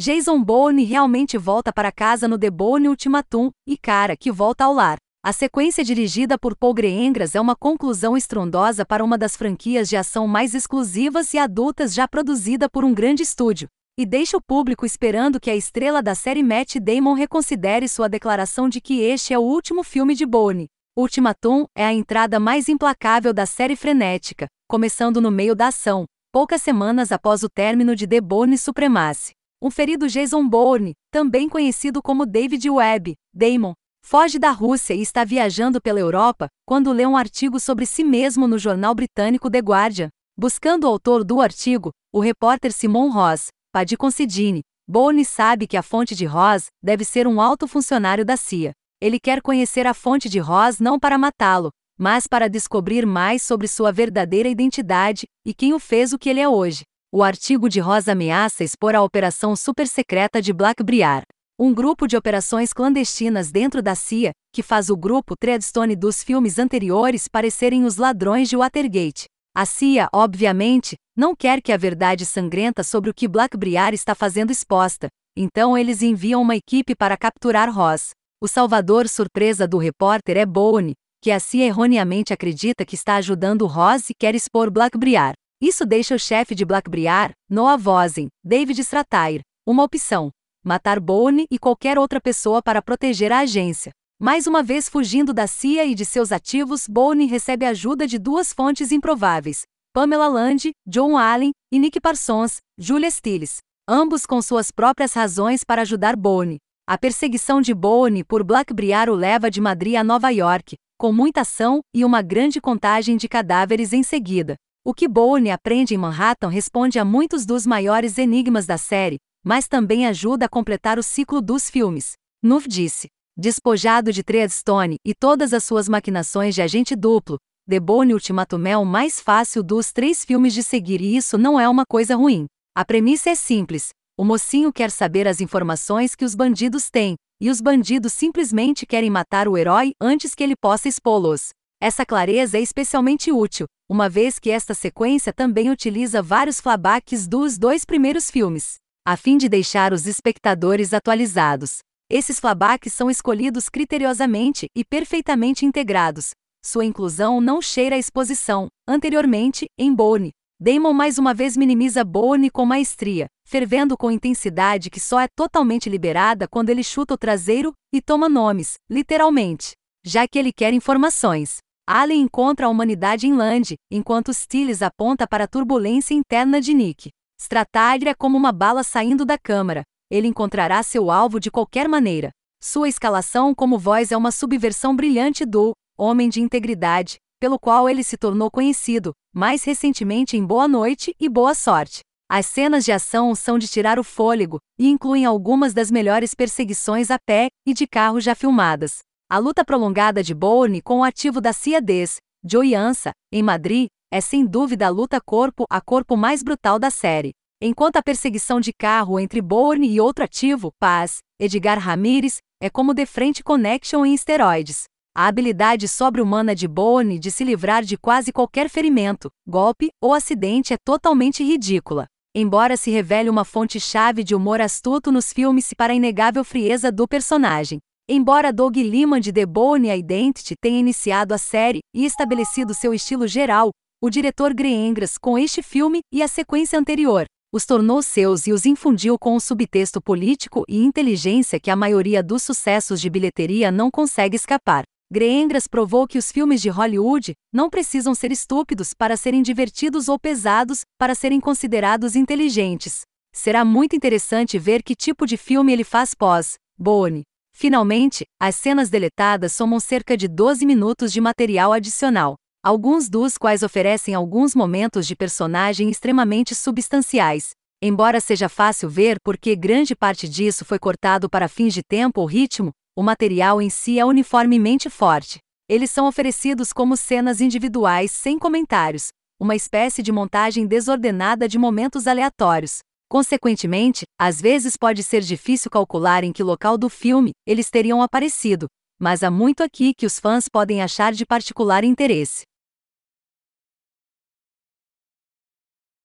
Jason Bourne realmente volta para casa no The Bourne Ultimatum, e cara que volta ao lar. A sequência dirigida por Paul Greengrass é uma conclusão estrondosa para uma das franquias de ação mais exclusivas e adultas já produzida por um grande estúdio, e deixa o público esperando que a estrela da série Matt Damon reconsidere sua declaração de que este é o último filme de Bourne. Ultimatum é a entrada mais implacável da série frenética, começando no meio da ação, poucas semanas após o término de The Bourne Supremacy. Um ferido Jason Bourne, também conhecido como David Webb, Damon, foge da Rússia e está viajando pela Europa quando lê um artigo sobre si mesmo no jornal britânico The Guardian. Buscando o autor do artigo, o repórter Simon Ross, Paddy Considine, Bourne sabe que a fonte de Ross deve ser um alto funcionário da CIA. Ele quer conhecer a fonte de Ross não para matá-lo, mas para descobrir mais sobre sua verdadeira identidade e quem o fez o que ele é hoje. O artigo de Rosa ameaça expor a operação supersecreta de Blackbriar, um grupo de operações clandestinas dentro da CIA, que faz o grupo Treadstone dos filmes anteriores parecerem os ladrões de Watergate. A CIA, obviamente, não quer que a verdade sangrenta sobre o que Blackbriar está fazendo exposta, então eles enviam uma equipe para capturar Ross. O salvador surpresa do repórter é Boone, que a CIA erroneamente acredita que está ajudando Ross e quer expor Blackbriar. Isso deixa o chefe de Blackbriar, Noah Vosen, David Strathair, uma opção: matar Boone e qualquer outra pessoa para proteger a agência. Mais uma vez fugindo da CIA e de seus ativos, Boone recebe ajuda de duas fontes improváveis: Pamela Land, John Allen e Nick Parsons, Julia Stiles, ambos com suas próprias razões para ajudar Boone. A perseguição de Boone por Blackbriar o leva de Madrid a Nova York, com muita ação e uma grande contagem de cadáveres em seguida. O que Bourne aprende em Manhattan responde a muitos dos maiores enigmas da série, mas também ajuda a completar o ciclo dos filmes. Nuff disse. Despojado de Treadstone e todas as suas maquinações de agente duplo, The Bourne Ultimatum é o mais fácil dos três filmes de seguir e isso não é uma coisa ruim. A premissa é simples. O mocinho quer saber as informações que os bandidos têm, e os bandidos simplesmente querem matar o herói antes que ele possa expô-los. Essa clareza é especialmente útil, uma vez que esta sequência também utiliza vários flashbacks dos dois primeiros filmes, a fim de deixar os espectadores atualizados. Esses flashbacks são escolhidos criteriosamente e perfeitamente integrados. Sua inclusão não cheira a exposição, anteriormente, em Bourne. Damon mais uma vez minimiza Bourne com maestria, fervendo com intensidade que só é totalmente liberada quando ele chuta o traseiro e toma nomes, literalmente, já que ele quer informações. Allen encontra a humanidade em Land, enquanto Stiles aponta para a turbulência interna de Nick. Stratagem é como uma bala saindo da câmara. Ele encontrará seu alvo de qualquer maneira. Sua escalação como voz é uma subversão brilhante do Homem de Integridade, pelo qual ele se tornou conhecido, mais recentemente em Boa Noite e Boa Sorte. As cenas de ação são de tirar o fôlego e incluem algumas das melhores perseguições a pé e de carro já filmadas. A luta prolongada de Bourne com o ativo da Ciades, Joe Ansa, em Madrid, é sem dúvida a luta corpo a corpo mais brutal da série. Enquanto a perseguição de carro entre Bourne e outro ativo, Paz, Edgar Ramírez, é como The Frente Connection em esteroides. A habilidade sobre-humana de Bourne de se livrar de quase qualquer ferimento, golpe ou acidente é totalmente ridícula. Embora se revele uma fonte-chave de humor astuto nos filmes para a inegável frieza do personagem, Embora Doug Liman de The Bourne Identity tenha iniciado a série e estabelecido seu estilo geral, o diretor Greengrass, com este filme e a sequência anterior, os tornou seus e os infundiu com um subtexto político e inteligência que a maioria dos sucessos de bilheteria não consegue escapar. Greengrass provou que os filmes de Hollywood não precisam ser estúpidos para serem divertidos ou pesados para serem considerados inteligentes. Será muito interessante ver que tipo de filme ele faz pós Bourne. Finalmente, as cenas deletadas somam cerca de 12 minutos de material adicional, alguns dos quais oferecem alguns momentos de personagem extremamente substanciais. Embora seja fácil ver porque grande parte disso foi cortado para fins de tempo ou ritmo, o material em si é uniformemente forte. Eles são oferecidos como cenas individuais sem comentários, uma espécie de montagem desordenada de momentos aleatórios, Consequentemente, às vezes pode ser difícil calcular em que local do filme eles teriam aparecido, mas há muito aqui que os fãs podem achar de particular interesse.